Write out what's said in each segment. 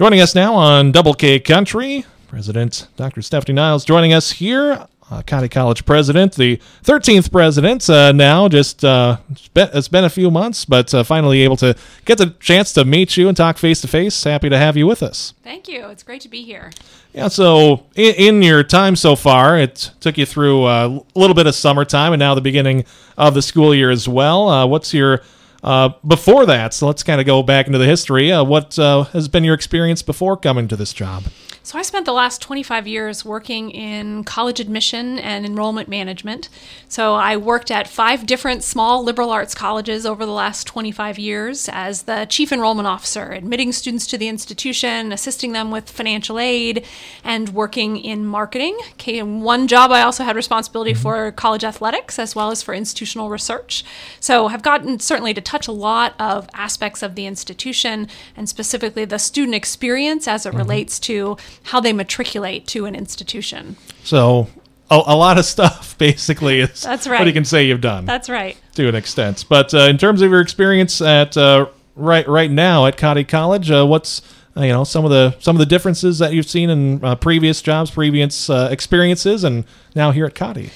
Joining us now on Double K Country, President Dr. Stephanie Niles joining us here. Uh, Cottey College president, the 13th president uh, now. Just uh, it's, been, it's been a few months, but uh, finally able to get the chance to meet you and talk face to face. Happy to have you with us. Thank you. It's great to be here. Yeah, so in, in your time so far, it took you through uh, a little bit of summertime and now the beginning of the school year as well. Uh, what's your uh, before that? So let's kind of go back into the history. Uh, what uh, has been your experience before coming to this job? So, I spent the last 25 years working in college admission and enrollment management. So, I worked at five different small liberal arts colleges over the last 25 years as the chief enrollment officer, admitting students to the institution, assisting them with financial aid, and working in marketing. Okay, and one job I also had responsibility mm-hmm. for college athletics as well as for institutional research. So, I've gotten certainly to touch a lot of aspects of the institution and specifically the student experience as it mm-hmm. relates to how they matriculate to an institution. So a, a lot of stuff, basically. Is That's right. What you can say you've done That's right. to an extent. But uh, in terms of your experience at uh, right right now at Cottey College, uh, what's uh, you know some of the some of the differences that you've seen in uh, previous jobs, previous uh, experiences, and now here at Cottey?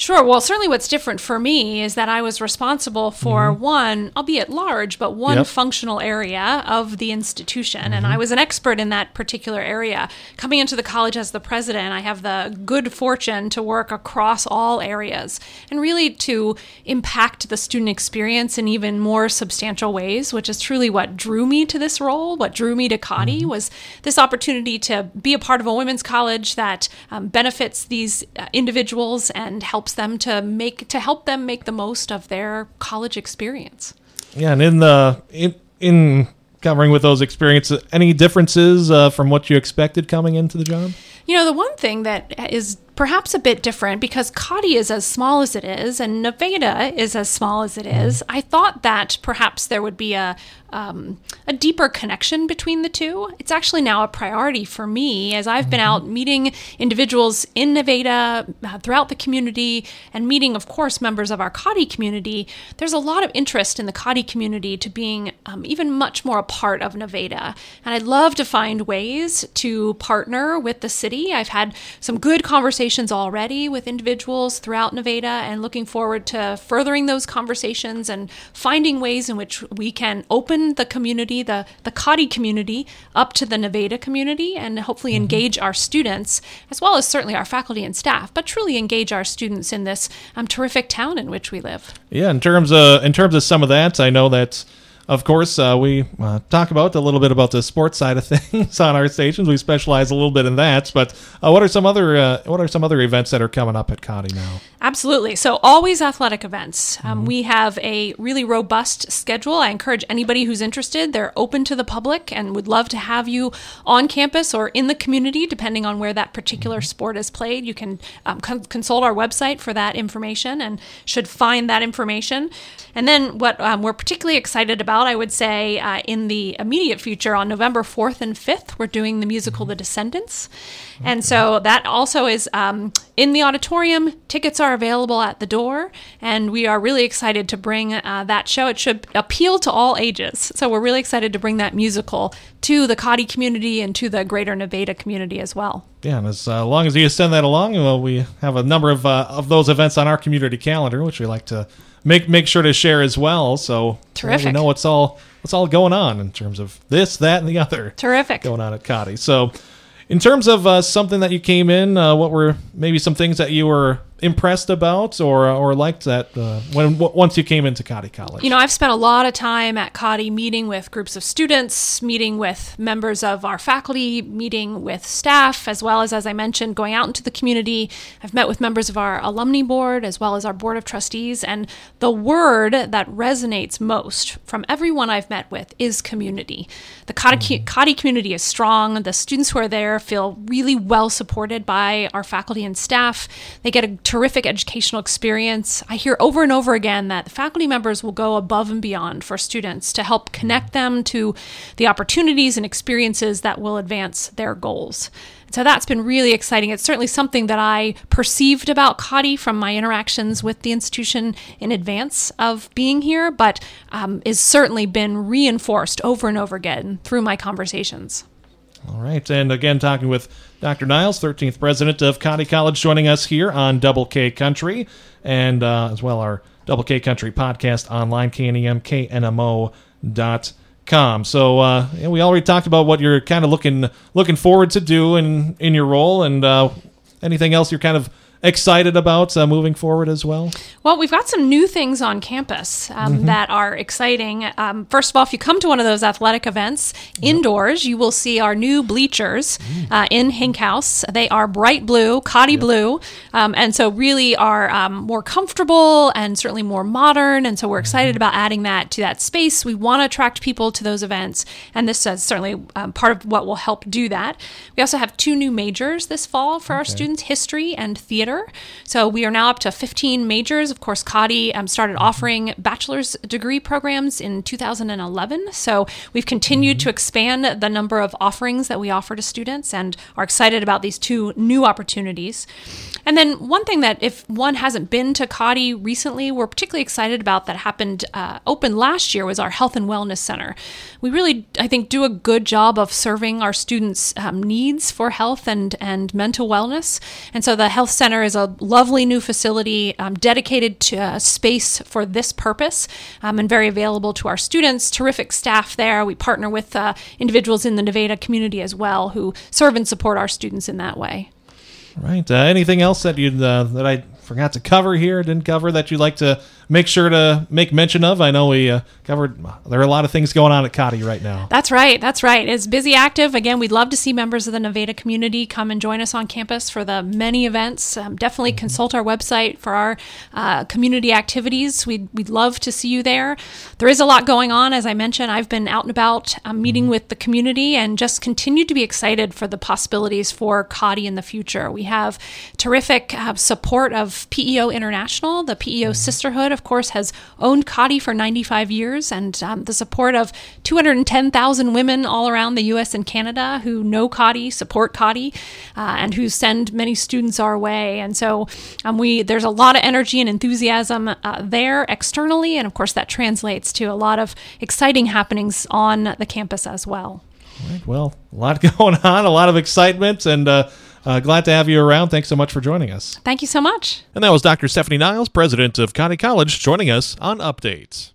Sure. Well, certainly what's different for me is that I was responsible for one, albeit large, but one Yep. functional area of the institution. And I was an expert in that particular area. Coming into the college as the president, I have the good fortune to work across all areas and really to impact the student experience in even more substantial ways, which is truly what drew me to this role. What drew me to Cottey was this opportunity to be a part of a women's college that um, benefits these uh, individuals and helps them to make to help them make the most of their college experience. Yeah, and in the in in covering with those experiences, any differences uh, from what you expected coming into the job? You know, the one thing that is perhaps a bit different because Cottey is as small as it is and Nevada is as small as it is. I thought that perhaps there would be a um, a deeper connection between the two. It's actually now a priority for me as I've been out meeting individuals in Nevada uh, throughout the community and meeting, of course, members of our Cottey community. There's a lot of interest in the Cottey community to being um, even much more a part of Nevada. And I'd love to find ways to partner with the city. I've had some good conversations already with individuals throughout Nevada and looking forward to furthering those conversations and finding ways in which we can open the community, the, the Cottey community, up to the Nevada community and hopefully engage our students, as well as certainly our faculty and staff, but truly engage our students in this um, terrific town in which we live. Yeah, in terms of in terms of some of that, I know that, of course, uh, we uh, talk about a little bit about the sports side of things on our stations. We specialize a little bit in that. But uh, what are some other uh, what are some other events that are coming up at Cottey now? Absolutely. So, always athletic events. Um, we have a really robust schedule. I encourage anybody who's interested, they're open to the public and would love to have you on campus or in the community, depending on where that particular sport is played. You can um, con- consult our website for that information and should find that information. And then, what um, we're particularly excited about, I would say, uh, in the immediate future, on November 4th and 5th, we're doing the musical The Descendants. And so that also is um, in the auditorium. Tickets are available at the door, and we are really excited to bring uh, that show. It should appeal to all ages. So we're really excited to bring that musical to the Cottey community and to the greater Nevada community as well. Yeah, and as uh, long as you send that along, well, we have a number of uh, of those events on our community calendar, which we like to make make sure to share as well. So well, we know what's all what's all going on in terms of this, that, and the other. Terrific. going on at Cottey. So, in terms of uh, something that you came in, uh, what were maybe some things that you were impressed about or or liked that uh, when w- once you came into Cottey College? You know, I've spent a lot of time at Cottey meeting with groups of students, meeting with members of our faculty, meeting with staff, as well as, as I mentioned, going out into the community. I've met with members of our alumni board as well as our board of trustees. And the word that resonates most from everyone I've met with is community. The Cottey, Cottey community is strong. The students who are there feel really well supported by our faculty and staff. They get a terrific educational experience. I hear over and over again that faculty members will go above and beyond for students to help connect them to the opportunities and experiences that will advance their goals. So that's been really exciting. It's certainly something that I perceived about Cottey from my interactions with the institution in advance of being here, but um, is certainly been reinforced over and over again through my conversations. All right. And again, talking with Dr. Niles, 13th president of Cottey College, joining us here on Double K Country and uh, as well our Double K Country podcast online, KNEM, KNMO.com. So uh, we already talked about what you're kind of looking looking forward to do in, in your role and uh, anything else you're kind of excited about uh, moving forward as well? Well, we've got some new things on campus um, mm-hmm. that are exciting. Um, first of all, if you come to one of those athletic events indoors, you will see our new bleachers mm. uh, in Hinkhouse. They are bright blue, Cottey yep. blue, um, and so really are um, more comfortable and certainly more modern. And so we're excited mm-hmm. about adding that to that space. We want to attract people to those events, and this is certainly um, part of what will help do that. We also have two new majors this fall for okay. our students: history and theater theater. So we are now up to 15 majors. Of course, Cottey um, started offering bachelor's degree programs in 2011. So we've continued mm-hmm. to expand the number of offerings that we offer to students and are excited about these two new opportunities. And then one thing that if one hasn't been to Cottey recently, we're particularly excited about that happened uh, open last year was our Health and Wellness Center. We really, I think, do a good job of serving our students' um, needs for health and and mental wellness. And so the Health Center Center is a lovely new facility um, dedicated to a space for this purpose um, and very available to our students. Terrific staff there. We partner with uh, individuals in the Nevada community as well who serve and support our students in that way. Right. Uh, anything else that you uh, that I forgot to cover here, didn't cover that you'd like to make sure to make mention of? I know we uh, covered, there are a lot of things going on at Cottey right now. That's right. That's right. It's busy, active. Again, we'd love to see members of the Nevada community come and join us on campus for the many events. Um, definitely mm-hmm. consult our website for our uh, community activities. We'd, we'd love to see you there. There is a lot going on. As I mentioned, I've been out and about um, meeting mm-hmm. with the community and just continue to be excited for the possibilities for Cottey in the future. We have terrific uh, support of PEO International, the PEO mm-hmm. sisterhood, of course, has owned Cottey for 95 years, and um, the support of 210,000 women all around the U.S. and Canada who know Cottey, support Cottey, uh, and who send many students our way. And so um, we there's a lot of energy and enthusiasm uh, there externally, and of course that translates to a lot of exciting happenings on the campus as well. Right. Well, a lot going on, a lot of excitement, and. Uh, uh, glad to have you around. Thanks so much for joining us. Thank you so much. And that was Dr. Stephanie Niles, president of Cottey College, joining us on Updates.